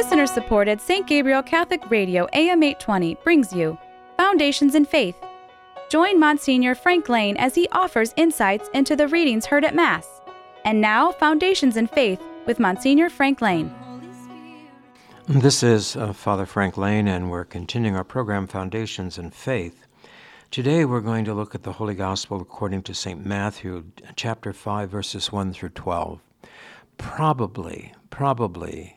Listener supported St. Gabriel Catholic Radio AM 820 brings you Foundations in Faith. Join Monsignor Frank Lane as he offers insights into the readings heard at Mass. And now, Foundations in Faith with Monsignor Frank Lane. This is uh, Father Frank Lane, and we're continuing our program, Foundations in Faith. Today we're going to look at the Holy Gospel according to St. Matthew, chapter 5, verses 1 through 12. Probably, probably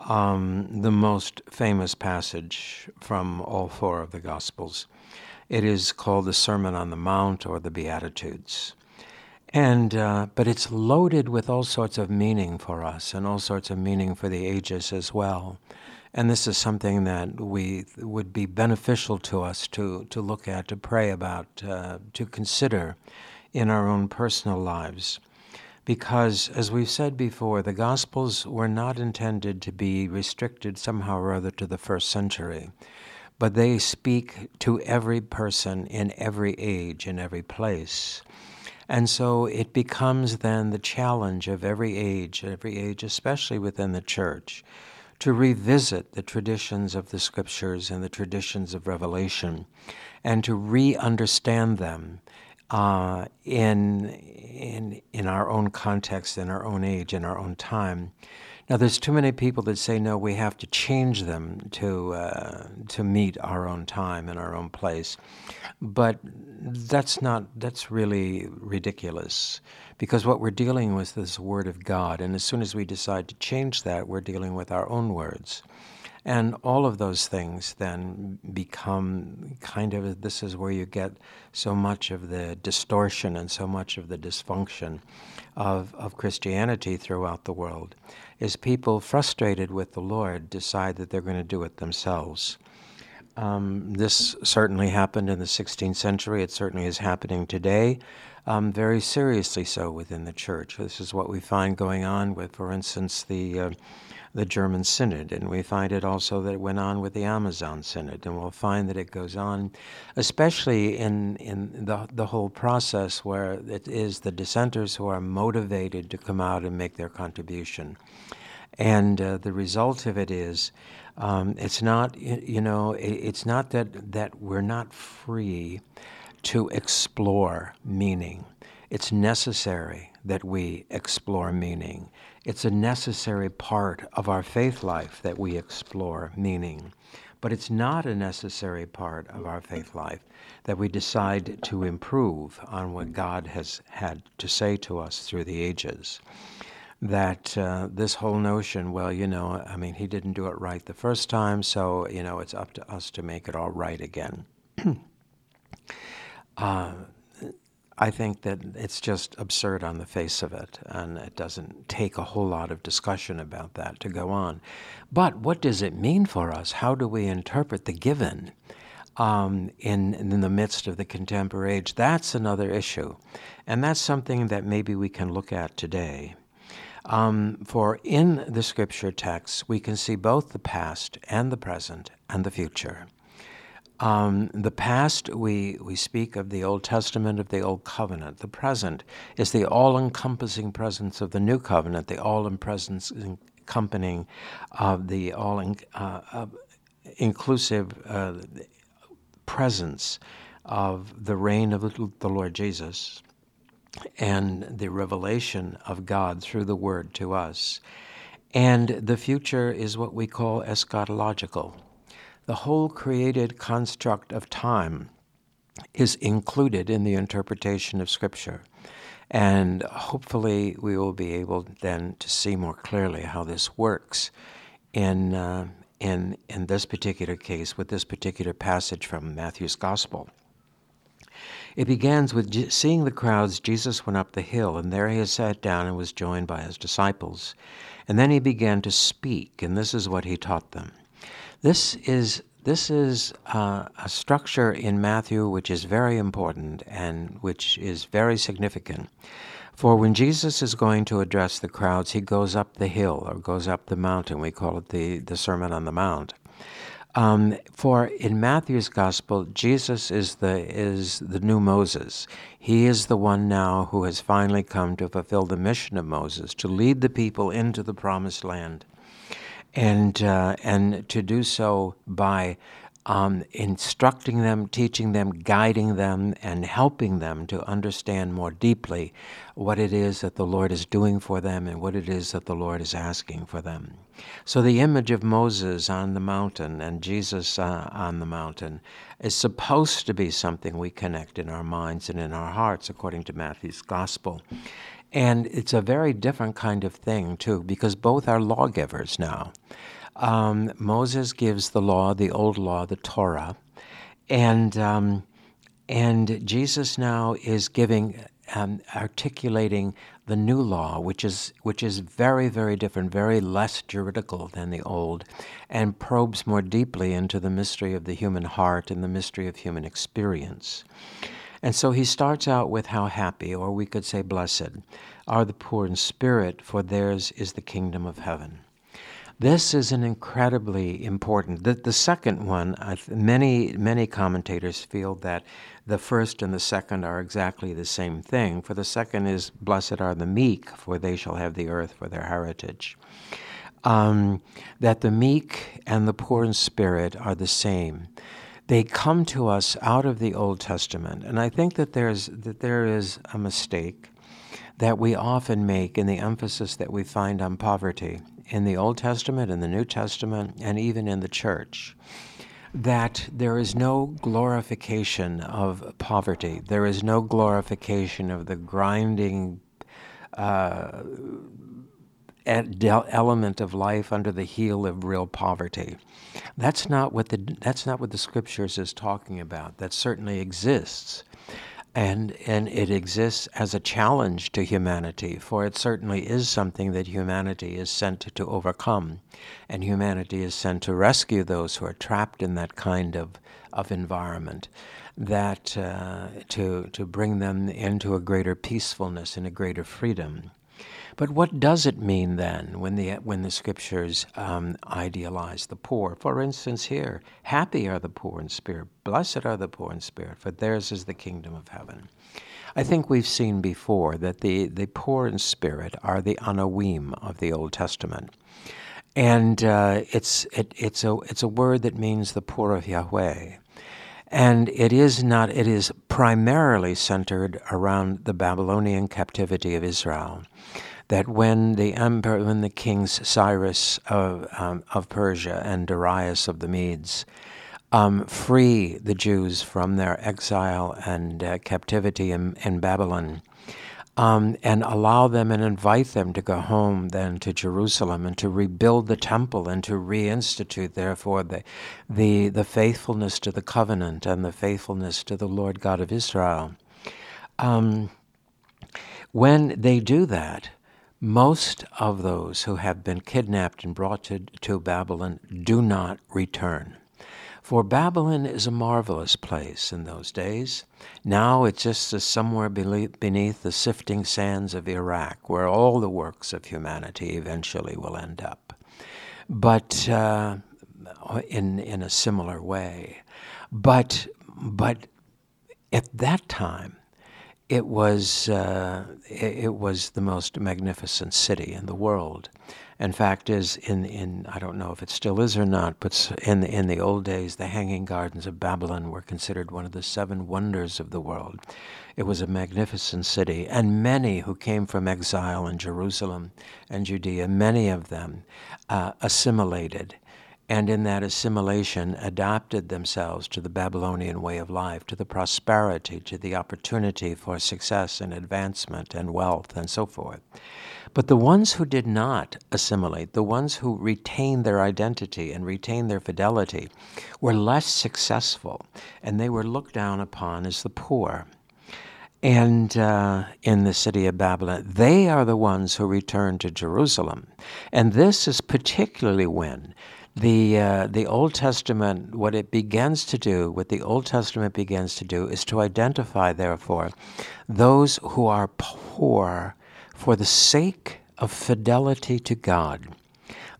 um, the most famous passage from all four of the Gospels. It is called the Sermon on the Mount or the Beatitudes. And uh, but it's loaded with all sorts of meaning for us and all sorts of meaning for the ages as well. And this is something that we would be beneficial to us to to look at, to pray about, uh, to consider in our own personal lives. Because, as we've said before, the Gospels were not intended to be restricted somehow or other to the first century, but they speak to every person in every age, in every place. And so it becomes then the challenge of every age, every age, especially within the church, to revisit the traditions of the scriptures and the traditions of revelation and to re understand them uh, in, in, in our own context, in our own age, in our own time. Now, there's too many people that say, no, we have to change them to, uh, to meet our own time and our own place. But that's not, that's really ridiculous because what we're dealing with is the Word of God. And as soon as we decide to change that, we're dealing with our own words. And all of those things then become kind of this is where you get so much of the distortion and so much of the dysfunction of, of Christianity throughout the world is people frustrated with the Lord decide that they're going to do it themselves. Um, this certainly happened in the 16th century. It certainly is happening today, um, very seriously so within the church. This is what we find going on with, for instance, the uh, the German Synod, and we find it also that it went on with the Amazon Synod, and we'll find that it goes on, especially in, in the, the whole process where it is the dissenters who are motivated to come out and make their contribution. And uh, the result of it is, um, it's not, you know, it's not that, that we're not free to explore meaning. It's necessary that we explore meaning. It's a necessary part of our faith life that we explore meaning. But it's not a necessary part of our faith life that we decide to improve on what God has had to say to us through the ages. That uh, this whole notion, well, you know, I mean, he didn't do it right the first time, so, you know, it's up to us to make it all right again. uh, I think that it's just absurd on the face of it, and it doesn't take a whole lot of discussion about that to go on. But what does it mean for us? How do we interpret the given um, in, in the midst of the contemporary age? That's another issue, and that's something that maybe we can look at today. Um, for in the scripture texts, we can see both the past and the present and the future. Um, the past, we, we speak of the Old Testament, of the Old Covenant. The present is the all encompassing presence of the New Covenant, the all encompassing of the all in, uh, uh, inclusive uh, presence of the reign of the Lord Jesus and the revelation of God through the Word to us. And the future is what we call eschatological the whole created construct of time is included in the interpretation of Scripture. And hopefully, we will be able then to see more clearly how this works in, uh, in, in this particular case, with this particular passage from Matthew's Gospel. It begins with seeing the crowds, Jesus went up the hill, and there he sat down and was joined by his disciples. And then he began to speak, and this is what he taught them. This is this is uh, a structure in Matthew which is very important and which is very significant. For when Jesus is going to address the crowds, he goes up the hill or goes up the mountain. We call it the, the Sermon on the Mount. Um, for in Matthew's gospel, Jesus is the is the new Moses. He is the one now who has finally come to fulfill the mission of Moses to lead the people into the promised land. And uh, and to do so by um, instructing them, teaching them, guiding them, and helping them to understand more deeply what it is that the Lord is doing for them and what it is that the Lord is asking for them. So, the image of Moses on the mountain and Jesus uh, on the mountain is supposed to be something we connect in our minds and in our hearts, according to Matthew's Gospel. And it's a very different kind of thing, too, because both are lawgivers now. Um, Moses gives the law, the old law, the Torah, and um, and Jesus now is giving, um, articulating the new law, which is which is very very different, very less juridical than the old, and probes more deeply into the mystery of the human heart and the mystery of human experience. And so he starts out with how happy, or we could say blessed, are the poor in spirit, for theirs is the kingdom of heaven. This is an incredibly important. The, the second one, many many commentators feel that the first and the second are exactly the same thing. For the second is, "Blessed are the meek, for they shall have the earth for their heritage." Um, that the meek and the poor in spirit are the same. They come to us out of the Old Testament, and I think that there's that there is a mistake that we often make in the emphasis that we find on poverty in the Old Testament, in the New Testament, and even in the church that there is no glorification of poverty. There is no glorification of the grinding uh, element of life under the heel of real poverty. That's not what the that's not what the scriptures is talking about. That certainly exists, and and it exists as a challenge to humanity for it certainly is something that humanity is sent to overcome and humanity is sent to rescue those who are trapped in that kind of of environment that uh, to to bring them into a greater peacefulness and a greater freedom but what does it mean then when the, when the scriptures um, idealize the poor? For instance, here, happy are the poor in spirit, blessed are the poor in spirit, for theirs is the kingdom of heaven. I think we've seen before that the, the poor in spirit are the anawim of the Old Testament. And uh, it's, it, it's, a, it's a word that means the poor of Yahweh. And it is not, it is primarily centered around the Babylonian captivity of Israel that when the emperor, when the kings Cyrus of, um, of Persia and Darius of the Medes um, free the Jews from their exile and uh, captivity in, in Babylon, um, and allow them and invite them to go home then to Jerusalem and to rebuild the temple and to reinstitute, therefore, the, the, the faithfulness to the covenant and the faithfulness to the Lord God of Israel. Um, when they do that, most of those who have been kidnapped and brought to, to Babylon do not return. For Babylon is a marvelous place in those days. Now it's just as somewhere beneath the sifting sands of Iraq, where all the works of humanity eventually will end up. But uh, in, in a similar way. But, but at that time, it was uh, it was the most magnificent city in the world. In fact, is in, in I don't know if it still is or not, but in in the old days, the Hanging Gardens of Babylon were considered one of the seven wonders of the world. It was a magnificent city, and many who came from exile in Jerusalem and Judea, many of them uh, assimilated and in that assimilation adapted themselves to the Babylonian way of life, to the prosperity, to the opportunity for success and advancement and wealth and so forth. But the ones who did not assimilate, the ones who retained their identity and retained their fidelity, were less successful, and they were looked down upon as the poor. And uh, in the city of Babylon, they are the ones who return to Jerusalem. And this is particularly when the uh, the Old Testament, what it begins to do, what the Old Testament begins to do, is to identify, therefore, those who are poor for the sake of fidelity to God.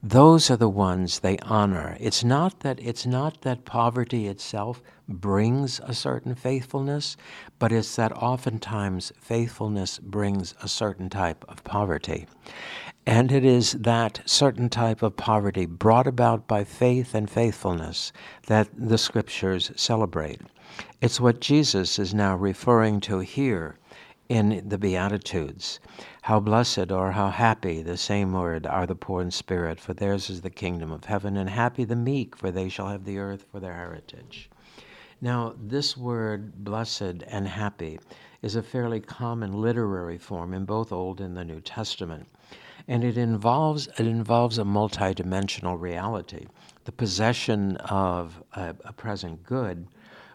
Those are the ones they honor. It's not that it's not that poverty itself brings a certain faithfulness, but it's that oftentimes faithfulness brings a certain type of poverty. And it is that certain type of poverty brought about by faith and faithfulness that the scriptures celebrate. It's what Jesus is now referring to here in the Beatitudes. How blessed or how happy, the same word, are the poor in spirit, for theirs is the kingdom of heaven, and happy the meek, for they shall have the earth for their heritage. Now, this word, blessed and happy, is a fairly common literary form in both Old and the New Testament. And it involves, it involves a multidimensional reality, the possession of a, a present good,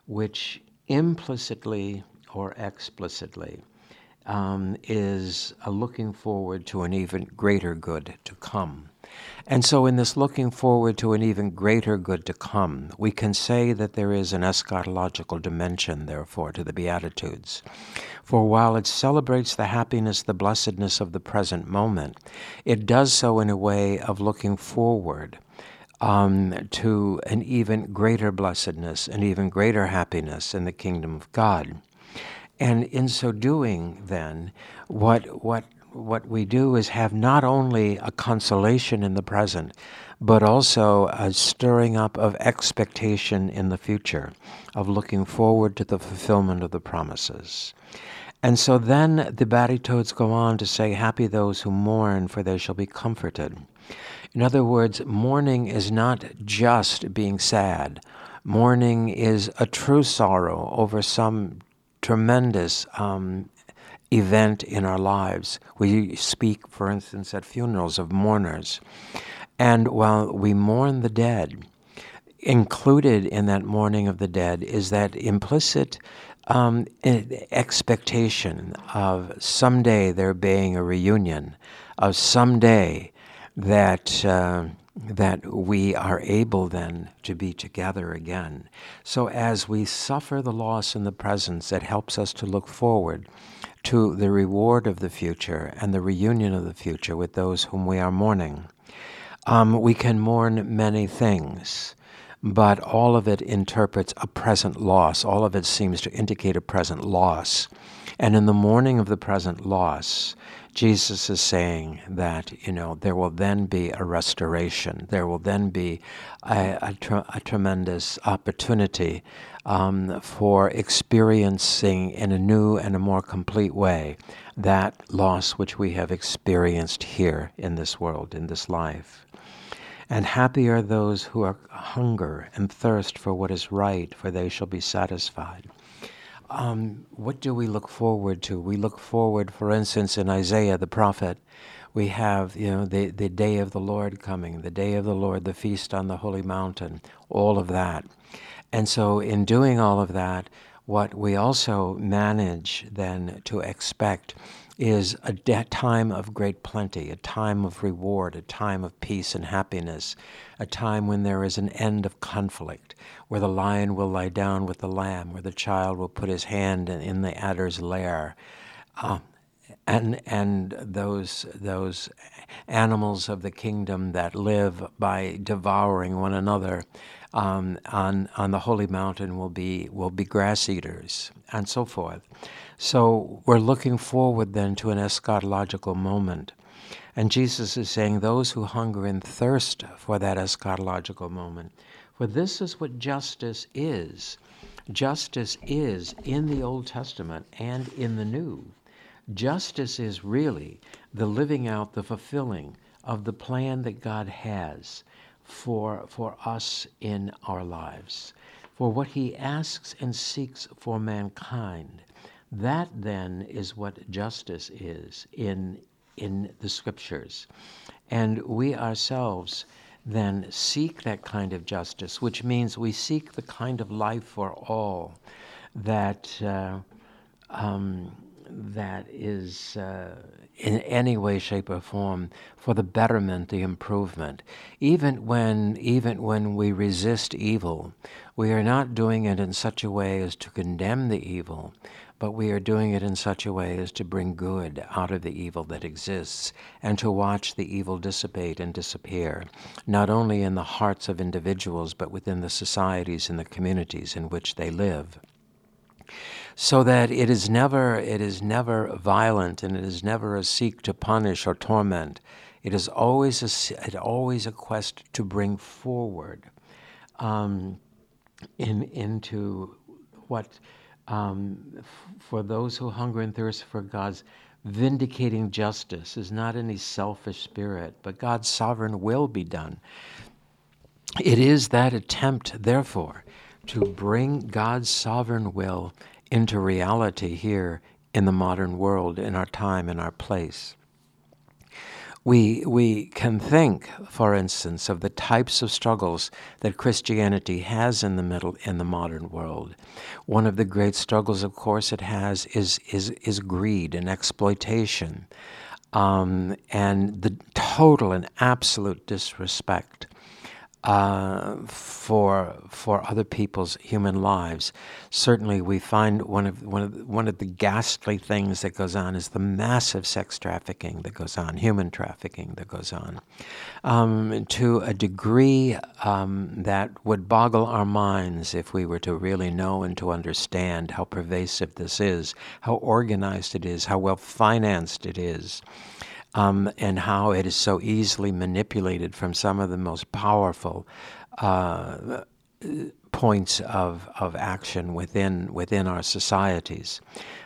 which implicitly or explicitly um, is a looking forward to an even greater good to come. And so, in this looking forward to an even greater good to come, we can say that there is an eschatological dimension, therefore, to the Beatitudes. For while it celebrates the happiness, the blessedness of the present moment, it does so in a way of looking forward um, to an even greater blessedness, an even greater happiness in the kingdom of God. And in so doing, then, what, what, what we do is have not only a consolation in the present, but also a stirring up of expectation in the future, of looking forward to the fulfillment of the promises. And so then the Beatitudes go on to say, Happy those who mourn, for they shall be comforted. In other words, mourning is not just being sad. Mourning is a true sorrow over some tremendous um, event in our lives. We speak, for instance, at funerals of mourners. And while we mourn the dead, included in that mourning of the dead is that implicit um, expectation of someday there being a reunion, of someday that. Uh, that we are able then to be together again. So, as we suffer the loss in the present, it helps us to look forward to the reward of the future and the reunion of the future with those whom we are mourning. Um, we can mourn many things, but all of it interprets a present loss. All of it seems to indicate a present loss. And in the mourning of the present loss, Jesus is saying that, you know, there will then be a restoration. There will then be a, a, a tremendous opportunity um, for experiencing in a new and a more complete way that loss which we have experienced here in this world, in this life. And happy are those who are hunger and thirst for what is right, for they shall be satisfied. Um, what do we look forward to? We look forward, for instance, in Isaiah the prophet, we have, you know, the, the day of the Lord coming, the day of the Lord, the feast on the holy mountain, all of that. And so, in doing all of that, what we also manage then to expect is a de- time of great plenty, a time of reward, a time of peace and happiness, a time when there is an end of conflict, where the lion will lie down with the lamb, where the child will put his hand in, the adder's lair. Uh, and and those those animals of the kingdom that live by devouring one another um, on on the holy mountain will be will be grass eaters and so forth. So we're looking forward then to an eschatological moment. And Jesus is saying, Those who hunger and thirst for that eschatological moment, for this is what justice is. Justice is in the Old Testament and in the New. Justice is really the living out, the fulfilling of the plan that God has for, for us in our lives, for what He asks and seeks for mankind. That then is what justice is in, in the scriptures. And we ourselves then seek that kind of justice, which means we seek the kind of life for all that, uh, um, that is uh, in any way, shape, or form for the betterment, the improvement. Even when, even when we resist evil, we are not doing it in such a way as to condemn the evil, but we are doing it in such a way as to bring good out of the evil that exists and to watch the evil dissipate and disappear, not only in the hearts of individuals, but within the societies and the communities in which they live. So that it is never it is never violent and it is never a seek to punish or torment. It is always a, it always a quest to bring forward um, in, into what, um, f- for those who hunger and thirst for God's vindicating justice is not any selfish spirit, but God's sovereign will be done. It is that attempt, therefore, to bring God's sovereign will into reality here in the modern world, in our time, in our place. We, we can think, for instance, of the types of struggles that Christianity has in the middle in the modern world. One of the great struggles, of course, it has is is is greed and exploitation, um, and the total and absolute disrespect uh, for for other people's human lives. Certainly, we find one of one of one of the ghastly things that goes on is the massive sex trafficking that goes on, human trafficking that goes on, um, to a degree um, that would boggle our minds if we were to really know and to understand how pervasive this is, how organized it is, how well financed it is um, and how it is so easily manipulated from some of the most powerful uh, points of, of action within within our societies.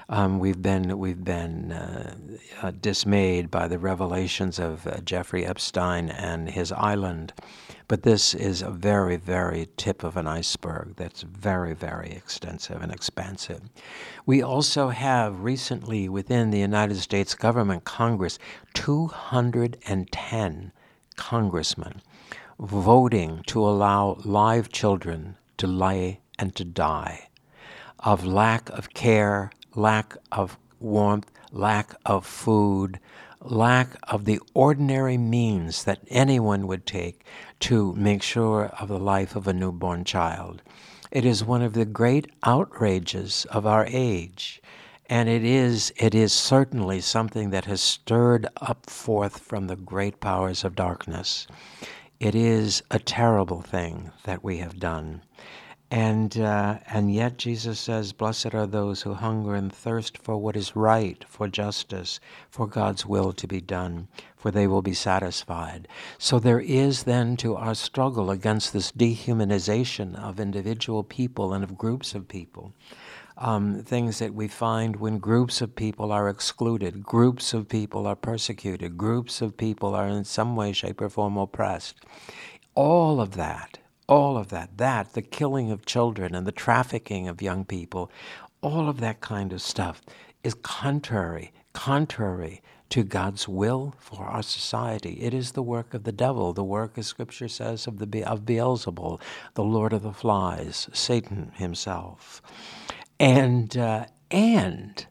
Um, we've been we've been uh, uh, dismayed by the revelations of uh, Jeffrey Epstein and his island, but this is a very very tip of an iceberg that's very very extensive and expansive. We also have recently within the United States government Congress 210 congressmen voting to allow live children to lie and to die of lack of care lack of warmth, lack of food, lack of the ordinary means that anyone would take to make sure of the life of a newborn child. It is one of the great outrages of our age. And it is, it is certainly something that has stirred up forth from the great powers of darkness. It is a terrible thing that we have done. And, uh, and yet Jesus says, Blessed are those who hunger and thirst for what is right, for justice, for God's will to be done, for they will be satisfied. So there is then to our struggle against this dehumanization of individual people and of groups of people. Um, things that we find when groups of people are excluded, groups of people are persecuted, groups of people are in some way, shape, or form oppressed. All of that all of that, that, the killing of children and the trafficking of young people, all of that kind of stuff is contrary, contrary to God's will for our society. It is the work of the devil, the work, as Scripture says, of the of Beelzebul, the Lord of the Flies, Satan himself, and uh, and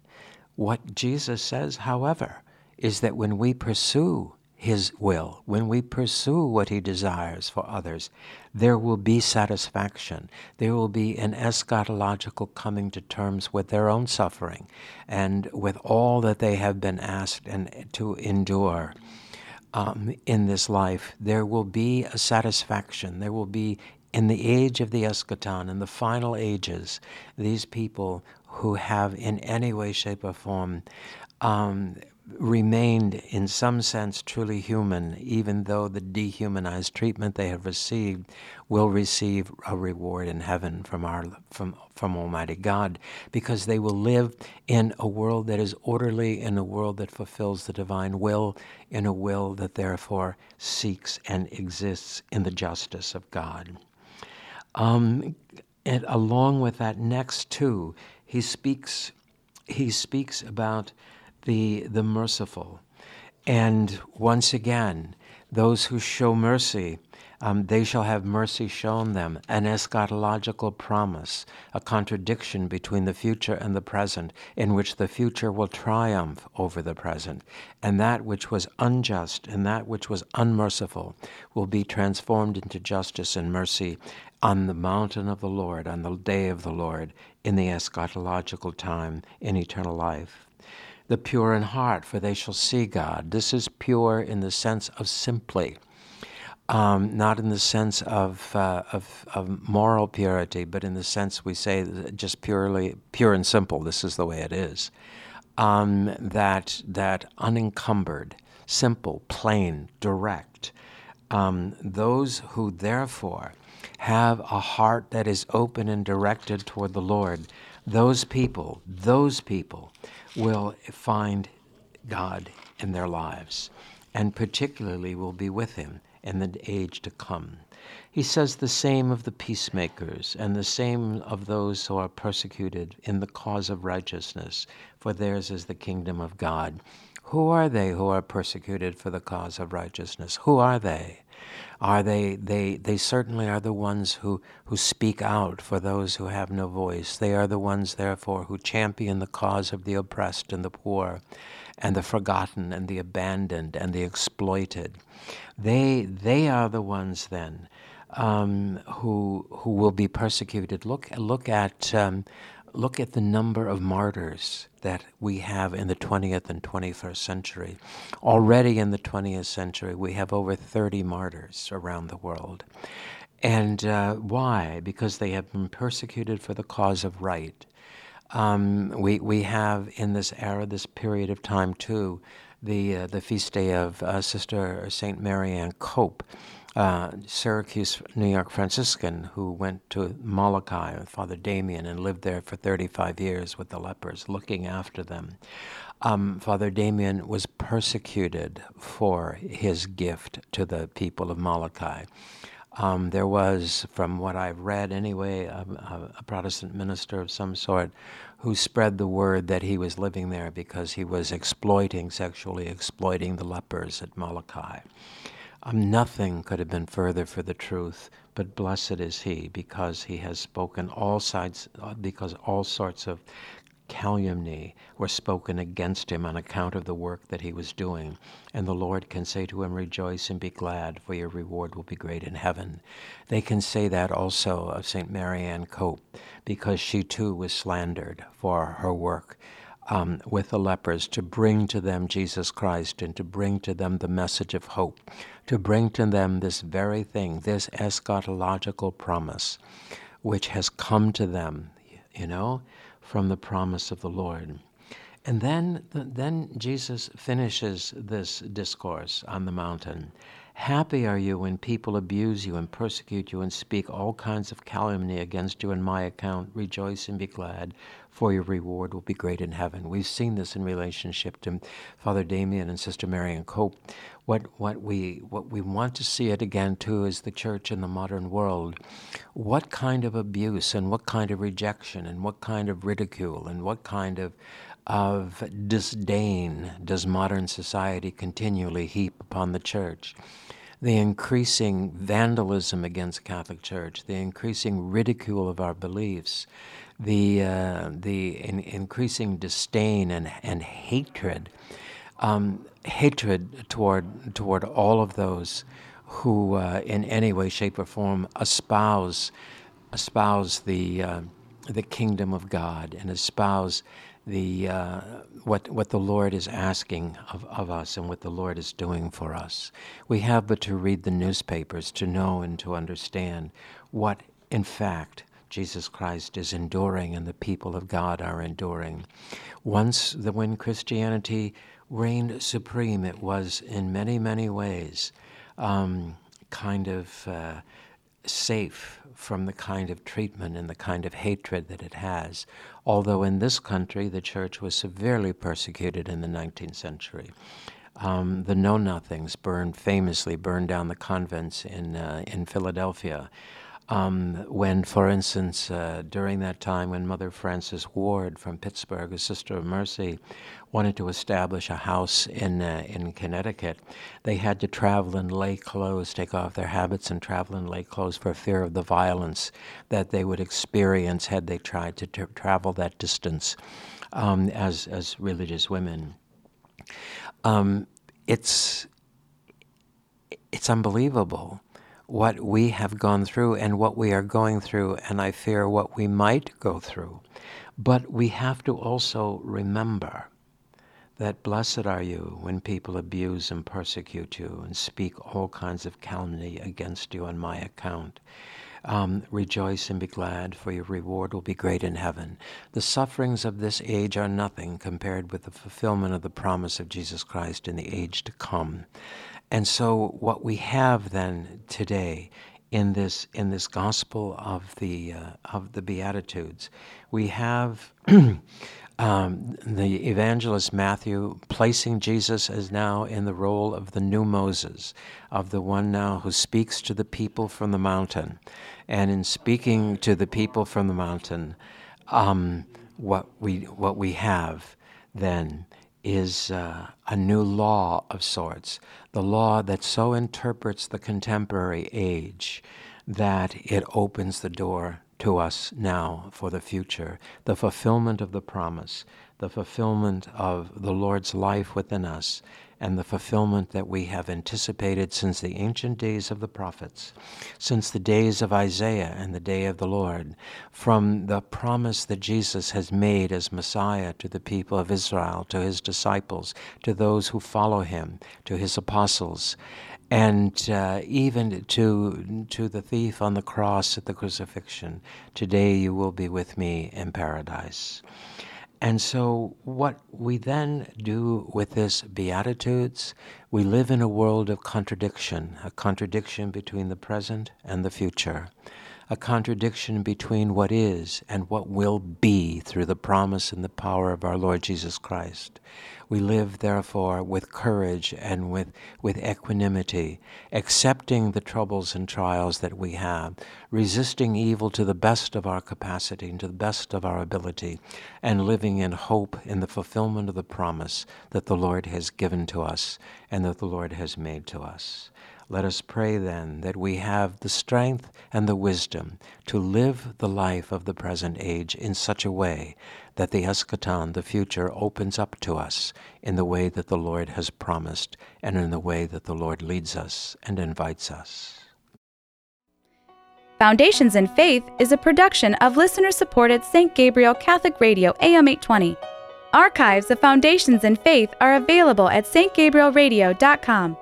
what Jesus says, however, is that when we pursue his will, when we pursue what He desires for others, there will be satisfaction. There will be an eschatological coming to terms with their own suffering and with all that they have been asked and to endure. Um, in this life, there will be a satisfaction. There will be, in the age of the eschaton, in the final ages, these people who have, in any way, shape, or form, um, remained in some sense truly human, even though the dehumanized treatment they have received will receive a reward in heaven from our from from Almighty God, because they will live in a world that is orderly, in a world that fulfills the divine will, in a will that therefore seeks and exists in the justice of God. Um, and along with that, next too, he speaks he speaks about the, the merciful. And once again, those who show mercy, um, they shall have mercy shown them, an eschatological promise, a contradiction between the future and the present, in which the future will triumph over the present, and that which was unjust and that which was unmerciful will be transformed into justice and mercy on the mountain of the Lord, on the day of the Lord, in the eschatological time, in eternal life the pure in heart, for they shall see God. This is pure in the sense of simply, um, not in the sense of, uh, of, of, moral purity, but in the sense we say just purely pure and simple. This is the way it is. Um, that that unencumbered, simple, plain, direct. Um, those who therefore have a heart that is open and directed toward the Lord, those people, those people will find God in their lives and particularly will be with him in the age to come. He says the same of the peacemakers and the same of those who are persecuted in the cause of righteousness, for theirs is the kingdom of God. Who are they who are persecuted for the cause of righteousness? Who are they? Are they, they, they certainly are the ones who, who speak out for those who have no voice. They are the ones, therefore, who champion the cause of the oppressed and the poor and the forgotten and the abandoned and the exploited. They, they are the ones then um, who, who will be persecuted. Look, look, at, um, look at the number of martyrs that we have in the 20th and 21st century. Already in the 20th century, we have over 30 martyrs around the world. And uh, why? Because they have been persecuted for the cause of right. Um, we, we have in this era, this period of time too, the, uh, the feast day of uh, Sister St. Marianne Cope, uh, Syracuse, New York Franciscan, who went to Molokai with Father Damien and lived there for 35 years with the lepers, looking after them. Um, Father Damien was persecuted for his gift to the people of Molokai. Um, there was, from what I've read anyway, a, a, Protestant minister of some sort who spread the word that he was living there because he was exploiting, sexually exploiting the lepers at Molokai. Um, nothing could have been further for the truth, but blessed is he because he has spoken all sides, uh, because all sorts of calumny were spoken against him on account of the work that he was doing. And the Lord can say to him, Rejoice and be glad, for your reward will be great in heaven. They can say that also of St. Marianne Cope, because she too was slandered for her work. Um, with the lepers to bring to them Jesus Christ and to bring to them the message of hope, to bring to them this very thing, this eschatological promise, which has come to them, you know, from the promise of the Lord. And then, then Jesus finishes this discourse on the mountain. Happy are you when people abuse you and persecute you and speak all kinds of calumny against you on my account. Rejoice and be glad, for your reward will be great in heaven. We've seen this in relationship to Father Damien and Sister Marianne Cope. What, what, we, what we want to see it again too is the church in the modern world. What kind of abuse and what kind of rejection and what kind of ridicule and what kind of, of disdain does modern society continually heap upon the church? The increasing vandalism against Catholic Church, the increasing ridicule of our beliefs, the, uh, the in, increasing disdain and, and hatred, um, hatred toward, toward all of those who, uh, in any way, shape, or form, espouse, espouse the, uh, the kingdom of God and espouse the, uh, what, what the Lord is asking of, of us and what the Lord is doing for us. We have but to read the newspapers to know and to understand what, in fact, Jesus Christ is enduring and the people of God are enduring. Once, the, when Christianity reigned supreme, it was in many, many ways um, kind of uh, safe from the kind of treatment and the kind of hatred that it has. Although in this country, the church was severely persecuted in the 19th century. Um, the Know Nothings burned famously burned down the convents in uh, in Philadelphia. Um, when, for instance, uh, during that time when Mother Frances Warde from Pittsburgh, a Sister of Mercy, wanted to establish a house in, uh, in Connecticut, they had to travel in lay clothes, take off their habits and travel in lay clothes for fear of the violence that they would experience had they tried to t- travel that distance um, as, as religious women. Um, it's, it's unbelievable what we have gone through and what we are going through, and I fear what we might go through. But we have to also remember that blessed are you when people abuse and persecute you and speak all kinds of calumny against you on my account. um, rejoice and be glad, for your reward will be great in heaven. The sufferings of this age are nothing compared with the fulfillment of the promise of Jesus Christ in the age to come. And so, what we have then today in this in this gospel of the uh, of the Beatitudes, we have um, the evangelist Matthew placing Jesus as now in the role of the new Moses, of the one now who speaks to the people from the mountain. And in speaking to the people from the mountain, um, what, we, what we have then is uh, a new law of sorts, the law that so interprets the contemporary age that it opens the door to us now for the future, the fulfillment of the promise, the fulfillment of the Lord's life within us, and the fulfillment that we have anticipated since the ancient days of the prophets, since the days of Isaiah and the day of the Lord, from the promise that Jesus has made as Messiah to the people of Israel, to his disciples, to those who follow him, to his apostles and uh, even to to the thief on the cross at the crucifixion. Today you will be with me in paradise and so what we then do with this beatitudes we live in a world of contradiction a contradiction between the present and the future a contradiction between what is and what will be through the promise and the power of our Lord Jesus Christ. We live, therefore, with courage and with, with equanimity, accepting the troubles and trials that we have, resisting evil to the best of our capacity and to the best of our ability, and living in hope in the fulfillment of the promise that the Lord has given to us and that the Lord has made to us. Let us pray then that we have the strength and the wisdom to live the life of the present age in such a way that the eschaton, the future, opens up to us in the way that the Lord has promised and in the way that the Lord leads us and invites us. Foundations in Faith is a production of listener supported St. Gabriel Catholic Radio AM 820. Archives of Foundations in Faith are available at stgabrielradio.com.